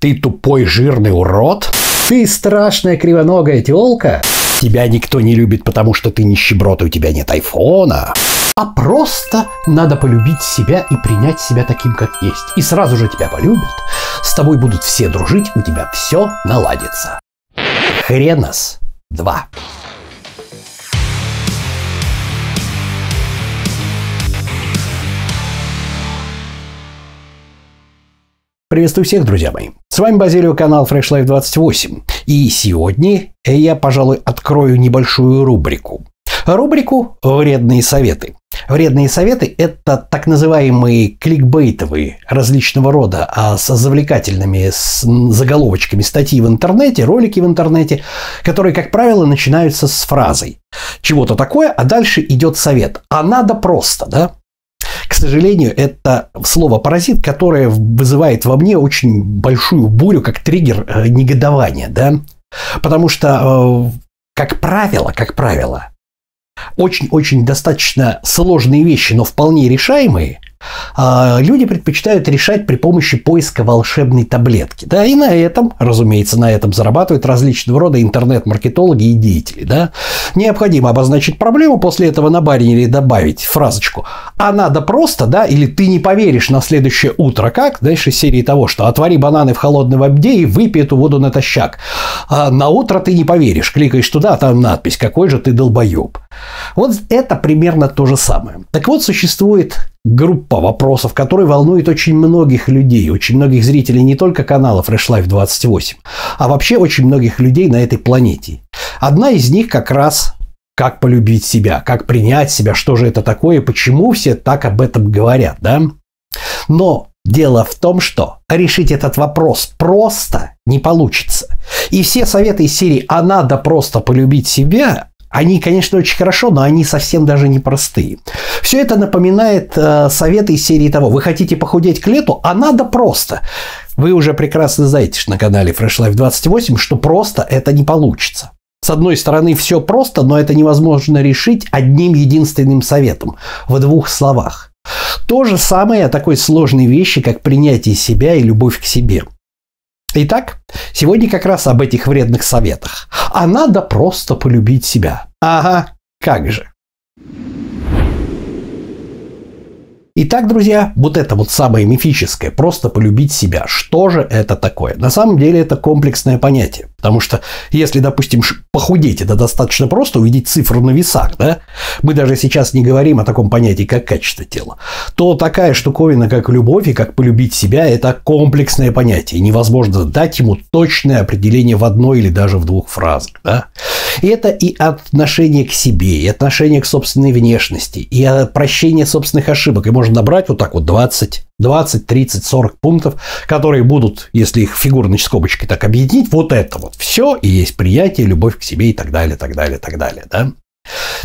Ты тупой жирный урод? Ты страшная кривоногая телка? Тебя никто не любит, потому что ты нищеброд, и у тебя нет айфона. А просто надо полюбить себя и принять себя таким, как есть. И сразу же тебя полюбят. С тобой будут все дружить, у тебя все наладится. Хренас 2. Приветствую всех, друзья мои. С вами Базилио, канал Fresh Life 28. И сегодня я, пожалуй, открою небольшую рубрику. Рубрику «Вредные советы». Вредные советы – это так называемые кликбейтовые различного рода, а с завлекательными с заголовочками статьи в интернете, ролики в интернете, которые, как правило, начинаются с фразой «чего-то такое», а дальше идет совет. А надо просто, да? К сожалению, это слово «паразит», которое вызывает во мне очень большую бурю, как триггер э, негодования, да? Потому что, э, как правило, как правило, очень-очень достаточно сложные вещи, но вполне решаемые – люди предпочитают решать при помощи поиска волшебной таблетки. Да, и на этом, разумеется, на этом зарабатывают различного рода интернет-маркетологи и деятели. Да. Необходимо обозначить проблему, после этого на барине добавить фразочку «а надо просто», да, или «ты не поверишь на следующее утро как», дальше серии того, что «отвори бананы в холодной воде и выпей эту воду натощак». А на утро ты не поверишь, кликаешь туда, а там надпись «какой же ты долбоеб». Вот это примерно то же самое. Так вот, существует группа вопросов, которые волнует очень многих людей, очень многих зрителей не только канала Fresh Life 28, а вообще очень многих людей на этой планете. Одна из них как раз как полюбить себя, как принять себя, что же это такое, почему все так об этом говорят, да? Но дело в том, что решить этот вопрос просто не получится. И все советы из серии «А надо просто полюбить себя» Они, конечно, очень хорошо, но они совсем даже не простые. Все это напоминает э, советы из серии того, вы хотите похудеть к лету, а надо просто. Вы уже прекрасно знаете на канале Fresh Life 28, что просто это не получится. С одной стороны, все просто, но это невозможно решить одним единственным советом, в двух словах. То же самое о такой сложной вещи, как принятие себя и любовь к себе – Итак, сегодня как раз об этих вредных советах. А надо просто полюбить себя. Ага, как же. Итак, друзья, вот это вот самое мифическое, просто полюбить себя. Что же это такое? На самом деле это комплексное понятие. Потому что если, допустим, похудеть, это достаточно просто увидеть цифру на весах, да? Мы даже сейчас не говорим о таком понятии, как качество тела. То такая штуковина, как любовь и как полюбить себя, это комплексное понятие. Невозможно дать ему точное определение в одной или даже в двух фразах, да? И это и отношение к себе, и отношение к собственной внешности, и прощение собственных ошибок. И можно набрать вот так вот 20, 20, 30, 40 пунктов, которые будут, если их фигурной скобочкой так объединить, вот это вот все и есть приятие, любовь к себе и так далее, так далее, так далее, да?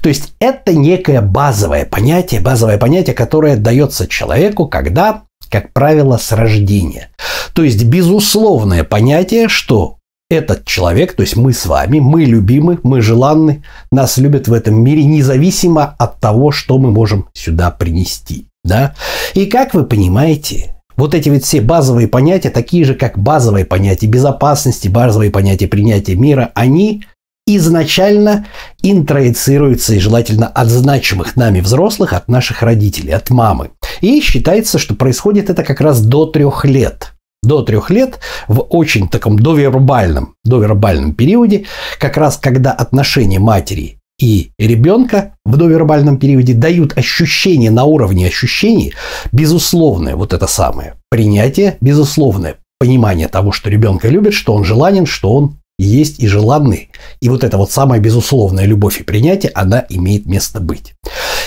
То есть это некое базовое понятие, базовое понятие, которое дается человеку, когда, как правило, с рождения. То есть безусловное понятие, что этот человек, то есть мы с вами, мы любимы, мы желанны, нас любят в этом мире независимо от того, что мы можем сюда принести. Да? И как вы понимаете, вот эти вот все базовые понятия, такие же, как базовые понятия безопасности, базовые понятия принятия мира, они изначально интроицируются и желательно от значимых нами взрослых, от наших родителей, от мамы. И считается, что происходит это как раз до трех лет. До трех лет в очень таком довербальном, довербальном периоде, как раз когда отношения матери и ребенка в довербальном периоде дают ощущение на уровне ощущений, безусловное вот это самое принятие, безусловное понимание того, что ребенка любит, что он желанен, что он есть и желанный. И вот эта вот самая безусловная любовь и принятие, она имеет место быть.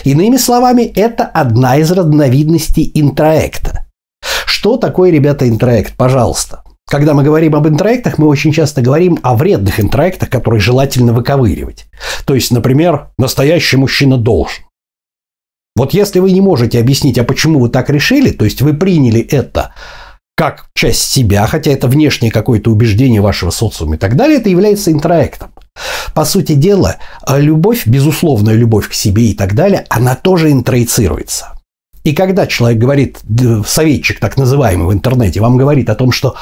Иными словами, это одна из разновидностей интроекта. Что такое, ребята, интроект? Пожалуйста. Когда мы говорим об интроектах, мы очень часто говорим о вредных интроектах, которые желательно выковыривать. То есть, например, настоящий мужчина должен. Вот если вы не можете объяснить, а почему вы так решили, то есть вы приняли это как часть себя, хотя это внешнее какое-то убеждение вашего социума и так далее, это является интроектом. По сути дела, любовь, безусловная любовь к себе и так далее, она тоже интроицируется. И когда человек говорит, советчик так называемый в интернете, вам говорит о том, что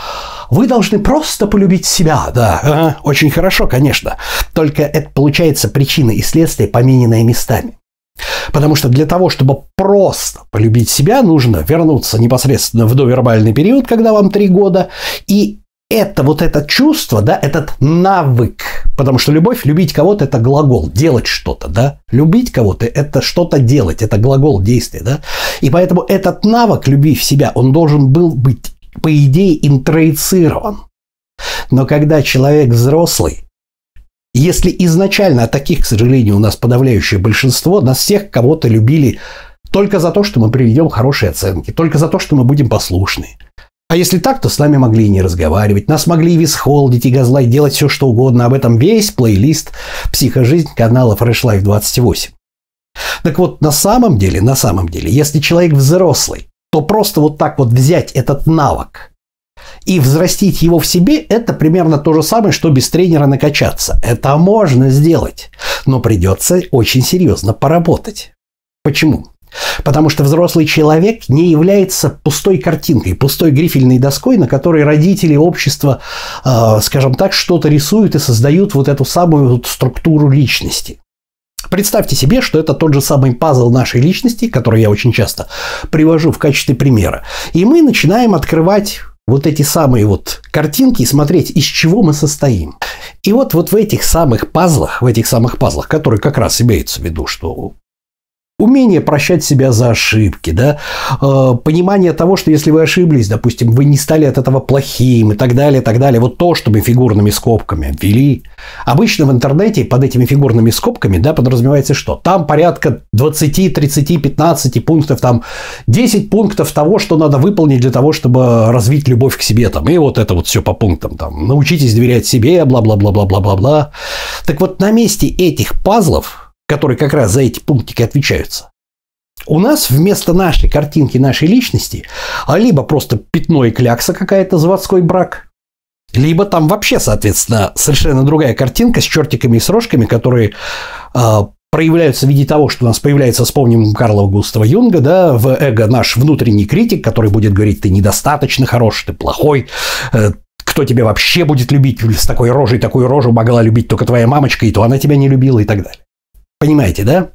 вы должны просто полюбить себя, да, ага, очень хорошо, конечно. Только это получается причина и следствие, помененные местами. Потому что для того, чтобы просто полюбить себя, нужно вернуться непосредственно в довербальный период, когда вам три года, и это вот это чувство, да, этот навык, потому что любовь, любить кого-то – это глагол, делать что-то, да, любить кого-то – это что-то делать, это глагол действия, да, и поэтому этот навык любви в себя, он должен был быть, по идее, интроицирован. Но когда человек взрослый, если изначально, а таких, к сожалению, у нас подавляющее большинство, нас всех кого-то любили только за то, что мы приведем хорошие оценки, только за то, что мы будем послушны, а если так, то с нами могли и не разговаривать. Нас могли и висхолдить, и газлайт, делать все, что угодно. Об этом весь плейлист «Психожизнь» канала Fresh Life 28. Так вот, на самом деле, на самом деле, если человек взрослый, то просто вот так вот взять этот навык и взрастить его в себе, это примерно то же самое, что без тренера накачаться. Это можно сделать, но придется очень серьезно поработать. Почему? Потому что взрослый человек не является пустой картинкой, пустой грифельной доской, на которой родители, общество, э, скажем так, что-то рисуют и создают вот эту самую вот структуру личности. Представьте себе, что это тот же самый пазл нашей личности, который я очень часто привожу в качестве примера. И мы начинаем открывать вот эти самые вот картинки и смотреть, из чего мы состоим. И вот, вот в этих самых пазлах, в этих самых пазлах, которые как раз имеются в виду, что Умение прощать себя за ошибки, да, э, понимание того, что если вы ошиблись, допустим, вы не стали от этого плохим и так далее, и так далее, вот то, что мы фигурными скобками обвели. Обычно в интернете под этими фигурными скобками, да, подразумевается что? Там порядка 20, 30, 15 пунктов, там 10 пунктов того, что надо выполнить для того, чтобы развить любовь к себе, там, и вот это вот все по пунктам, там, научитесь доверять себе, бла-бла-бла-бла-бла-бла-бла. Так вот, на месте этих пазлов которые как раз за эти пунктики отвечаются. У нас вместо нашей картинки нашей личности а либо просто пятно и клякса какая-то заводской брак, либо там вообще, соответственно, совершенно другая картинка с чертиками и с рожками, которые э, проявляются в виде того, что у нас появляется, вспомним Карла Густава Юнга, да, в эго наш внутренний критик, который будет говорить, ты недостаточно хорош, ты плохой, э, кто тебя вообще будет любить с такой рожей, такую рожу могла любить только твоя мамочка, и то она тебя не любила и так далее. Понимаете, да?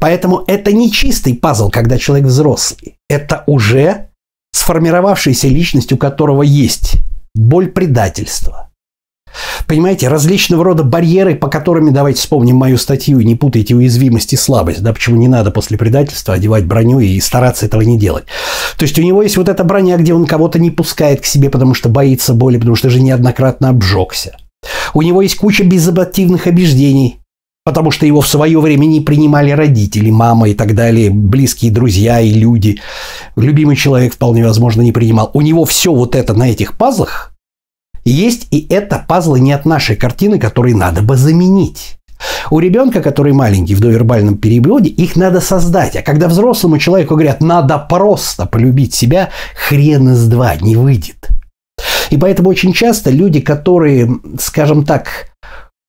Поэтому это не чистый пазл, когда человек взрослый. Это уже сформировавшаяся личность, у которого есть боль предательства. Понимаете, различного рода барьеры, по которым, давайте вспомним мою статью, не путайте уязвимость и слабость, да, почему не надо после предательства одевать броню и стараться этого не делать. То есть у него есть вот эта броня, где он кого-то не пускает к себе, потому что боится боли, потому что же неоднократно обжегся. У него есть куча безадаптивных убеждений, потому что его в свое время не принимали родители, мама и так далее, близкие друзья и люди. Любимый человек вполне возможно не принимал. У него все вот это на этих пазлах есть, и это пазлы не от нашей картины, которые надо бы заменить. У ребенка, который маленький в довербальном периоде, их надо создать. А когда взрослому человеку говорят, надо просто полюбить себя, хрен из два не выйдет. И поэтому очень часто люди, которые, скажем так,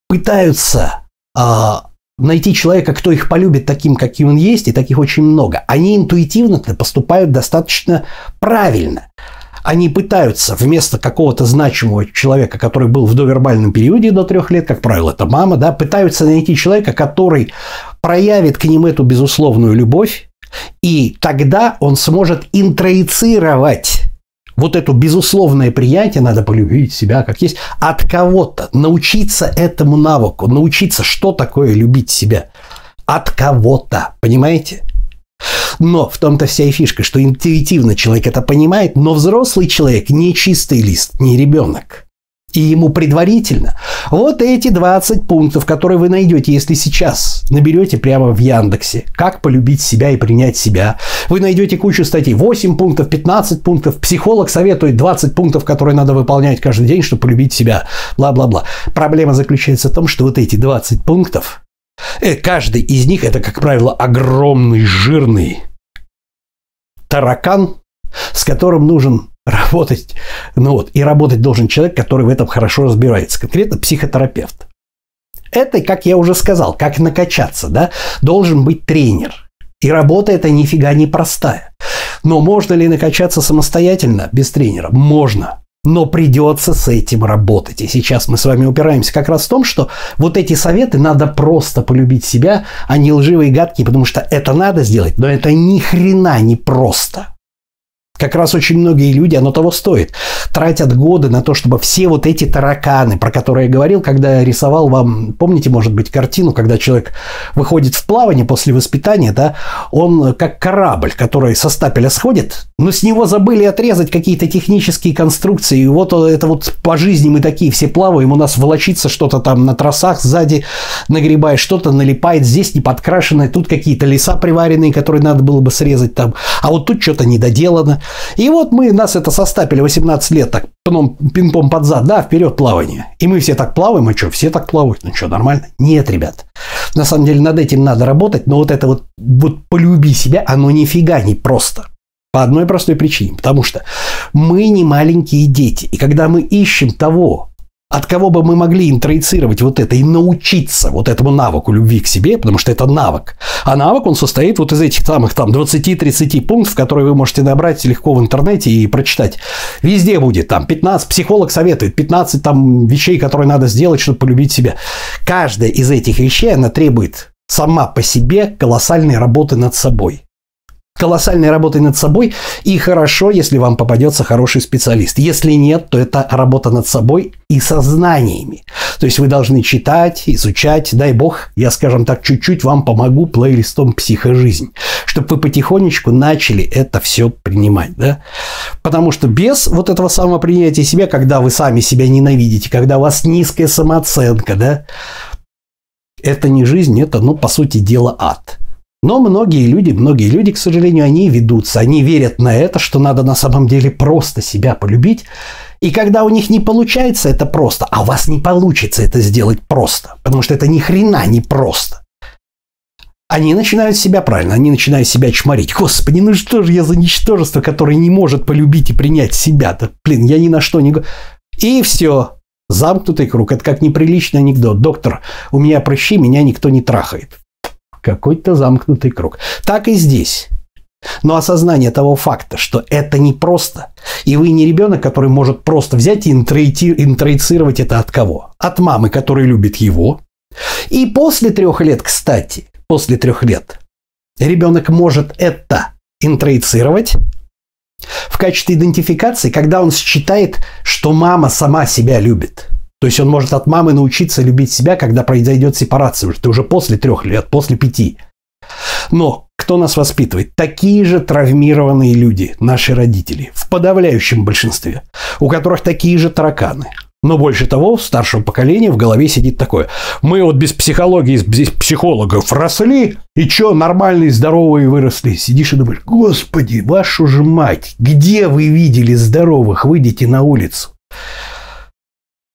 пытаются найти человека, кто их полюбит таким, каким он есть, и таких очень много. Они интуитивно поступают достаточно правильно. Они пытаются вместо какого-то значимого человека, который был в довербальном периоде до трех лет, как правило, это мама, да, пытаются найти человека, который проявит к ним эту безусловную любовь, и тогда он сможет интроицировать вот это безусловное приятие, надо полюбить себя как есть, от кого-то, научиться этому навыку, научиться, что такое любить себя. От кого-то, понимаете? Но в том-то вся и фишка, что интуитивно человек это понимает, но взрослый человек не чистый лист, не ребенок и ему предварительно. Вот эти 20 пунктов, которые вы найдете, если сейчас наберете прямо в Яндексе. Как полюбить себя и принять себя. Вы найдете кучу статей. 8 пунктов, 15 пунктов. Психолог советует 20 пунктов, которые надо выполнять каждый день, чтобы полюбить себя. Бла-бла-бла. Проблема заключается в том, что вот эти 20 пунктов, э, каждый из них это, как правило, огромный, жирный таракан, с которым нужен работать, ну вот, и работать должен человек, который в этом хорошо разбирается, конкретно психотерапевт. Это, как я уже сказал, как накачаться, да, должен быть тренер. И работа эта нифига не простая. Но можно ли накачаться самостоятельно без тренера? Можно. Но придется с этим работать. И сейчас мы с вами упираемся как раз в том, что вот эти советы надо просто полюбить себя, а не лживые гадкие, потому что это надо сделать, но это ни хрена не просто. Как раз очень многие люди, оно того стоит, тратят годы на то, чтобы все вот эти тараканы, про которые я говорил, когда я рисовал вам, помните, может быть, картину, когда человек выходит в плавание после воспитания, да, он как корабль, который со стапеля сходит, но с него забыли отрезать какие-то технические конструкции, и вот это вот по жизни мы такие все плаваем, у нас волочится что-то там на тросах сзади, нагребает что-то, налипает, здесь не подкрашенное, тут какие-то леса приваренные, которые надо было бы срезать там, а вот тут что-то недоделано. И вот мы, нас это состапили 18 лет, так пинг-понг под зад, да, вперед плавание. И мы все так плаваем, а что, все так плавают? Ну что, нормально? Нет, ребят. На самом деле над этим надо работать, но вот это вот, вот полюби себя, оно нифига не просто. По одной простой причине. Потому что мы не маленькие дети. И когда мы ищем того, от кого бы мы могли интроицировать вот это и научиться вот этому навыку любви к себе, потому что это навык. А навык, он состоит вот из этих самых там 20-30 пунктов, которые вы можете набрать легко в интернете и прочитать. Везде будет там 15, психолог советует, 15 там вещей, которые надо сделать, чтобы полюбить себя. Каждая из этих вещей, она требует сама по себе колоссальной работы над собой колоссальной работой над собой, и хорошо, если вам попадется хороший специалист. Если нет, то это работа над собой и сознаниями. То есть вы должны читать, изучать, дай бог, я, скажем так, чуть-чуть вам помогу плейлистом «Психожизнь», чтобы вы потихонечку начали это все принимать, да? Потому что без вот этого самого принятия себя, когда вы сами себя ненавидите, когда у вас низкая самооценка, да, это не жизнь, это, ну, по сути дела, ад. Но многие люди, многие люди, к сожалению, они ведутся, они верят на это, что надо на самом деле просто себя полюбить. И когда у них не получается это просто, а у вас не получится это сделать просто, потому что это ни хрена не просто. Они начинают себя правильно, они начинают себя чморить. Господи, ну что же я за ничтожество, которое не может полюбить и принять себя? Да, блин, я ни на что не... И все, замкнутый круг. Это как неприличный анекдот. Доктор, у меня прыщи, меня никто не трахает. Какой-то замкнутый круг. Так и здесь. Но осознание того факта, что это не просто, и вы не ребенок, который может просто взять и интроицировать это от кого? От мамы, которая любит его. И после трех лет, кстати, после трех лет, ребенок может это интроицировать в качестве идентификации, когда он считает, что мама сама себя любит. То есть он может от мамы научиться любить себя, когда произойдет сепарация. Это уже после трех лет, после пяти. Но кто нас воспитывает? Такие же травмированные люди, наши родители, в подавляющем большинстве, у которых такие же тараканы. Но больше того, в старшем поколении в голове сидит такое. Мы вот без психологии, без психологов росли, и что, нормальные, здоровые выросли. Сидишь и думаешь, господи, вашу же мать, где вы видели здоровых? Выйдите на улицу.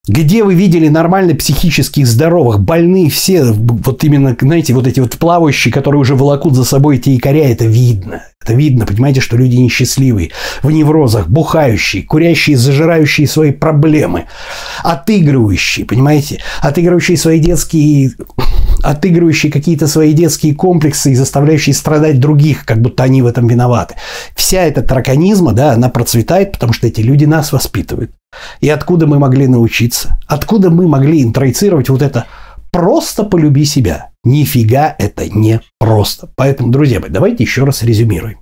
Где вы видели нормально психических здоровых, больные все, вот именно, знаете, вот эти вот плавающие, которые уже волокут за собой эти якоря, это видно. Это видно, понимаете, что люди несчастливые, в неврозах, бухающие, курящие, зажирающие свои проблемы, отыгрывающие, понимаете, отыгрывающие свои детские отыгрывающие какие-то свои детские комплексы и заставляющие страдать других, как будто они в этом виноваты. Вся эта тараканизма, да, она процветает, потому что эти люди нас воспитывают. И откуда мы могли научиться? Откуда мы могли интроицировать вот это «просто полюби себя»? Нифига это не просто. Поэтому, друзья мои, давайте еще раз резюмируем.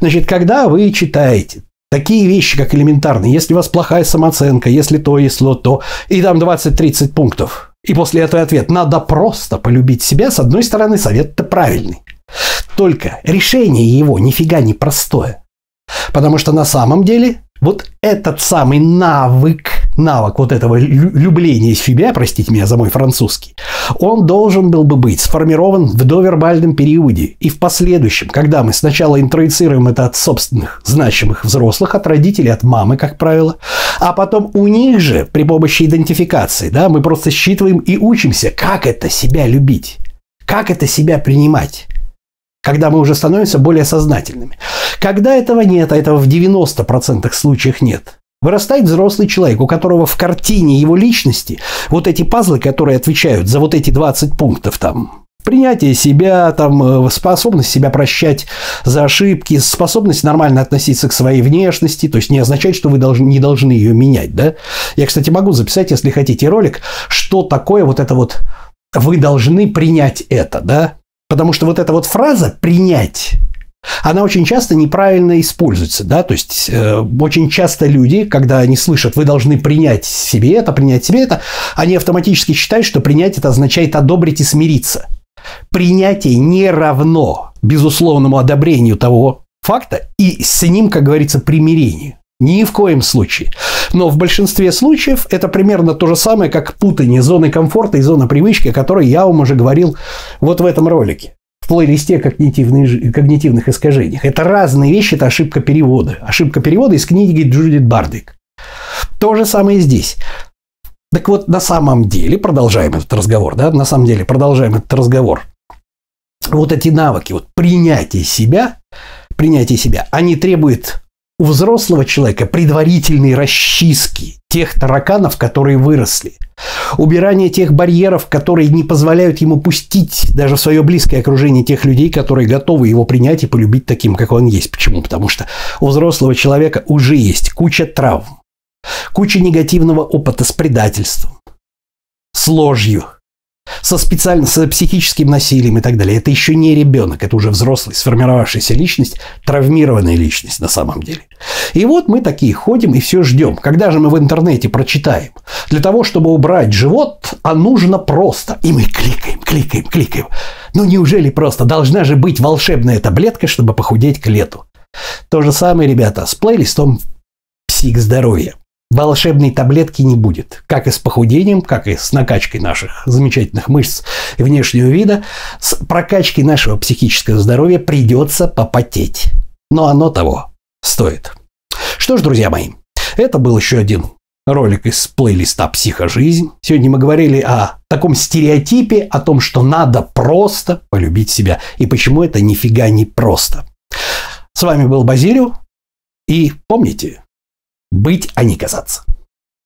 Значит, когда вы читаете такие вещи, как элементарные, если у вас плохая самооценка, если то, если то, и там 20-30 пунктов, и после этого ответ. «надо просто полюбить себя», с одной стороны, совет-то правильный. Только решение его нифига не простое. Потому что на самом деле вот этот самый навык, навык вот этого любления себя, простите меня за мой французский, он должен был бы быть сформирован в довербальном периоде и в последующем, когда мы сначала интроицируем это от собственных значимых взрослых, от родителей, от мамы, как правило, а потом у них же при помощи идентификации, да, мы просто считываем и учимся, как это себя любить, как это себя принимать когда мы уже становимся более сознательными. Когда этого нет, а этого в 90% случаях нет, Вырастает взрослый человек, у которого в картине его личности вот эти пазлы, которые отвечают за вот эти 20 пунктов там, принятие себя, там, э, способность себя прощать за ошибки, способность нормально относиться к своей внешности, то есть не означает, что вы должны, не должны ее менять, да. Я, кстати, могу записать, если хотите, ролик, что такое вот это вот вы должны принять это, да, потому что вот эта вот фраза «принять» она очень часто неправильно используется, да, то есть э, очень часто люди, когда они слышат, вы должны принять себе это, принять себе это, они автоматически считают, что принять это означает одобрить и смириться. Принятие не равно безусловному одобрению того факта и с ним, как говорится, примирению. Ни в коем случае. Но в большинстве случаев это примерно то же самое, как путание зоны комфорта и зоны привычки, о которой я вам уже говорил вот в этом ролике в плейлисте когнитивных, когнитивных искажениях. Это разные вещи, это ошибка перевода. Ошибка перевода из книги Джудит Бардик. То же самое и здесь. Так вот, на самом деле, продолжаем этот разговор, да, на самом деле, продолжаем этот разговор. Вот эти навыки, вот принятие себя, принятие себя, они требуют у взрослого человека предварительной расчистки тех тараканов, которые выросли. Убирание тех барьеров, которые не позволяют ему пустить даже в свое близкое окружение тех людей, которые готовы его принять и полюбить таким, как он есть. Почему? Потому что у взрослого человека уже есть куча травм, куча негативного опыта с предательством, с ложью, со специально со психическим насилием и так далее. Это еще не ребенок, это уже взрослый, сформировавшаяся личность, травмированная личность на самом деле. И вот мы такие ходим и все ждем. Когда же мы в интернете прочитаем? Для того, чтобы убрать живот, а нужно просто. И мы кликаем, кликаем, кликаем. Ну неужели просто? Должна же быть волшебная таблетка, чтобы похудеть к лету. То же самое, ребята, с плейлистом «Псих здоровья» волшебной таблетки не будет. Как и с похудением, как и с накачкой наших замечательных мышц и внешнего вида, с прокачкой нашего психического здоровья придется попотеть. Но оно того стоит. Что ж, друзья мои, это был еще один ролик из плейлиста «Психожизнь». Сегодня мы говорили о таком стереотипе, о том, что надо просто полюбить себя. И почему это нифига не просто. С вами был Базилио. И помните, быть, а не казаться.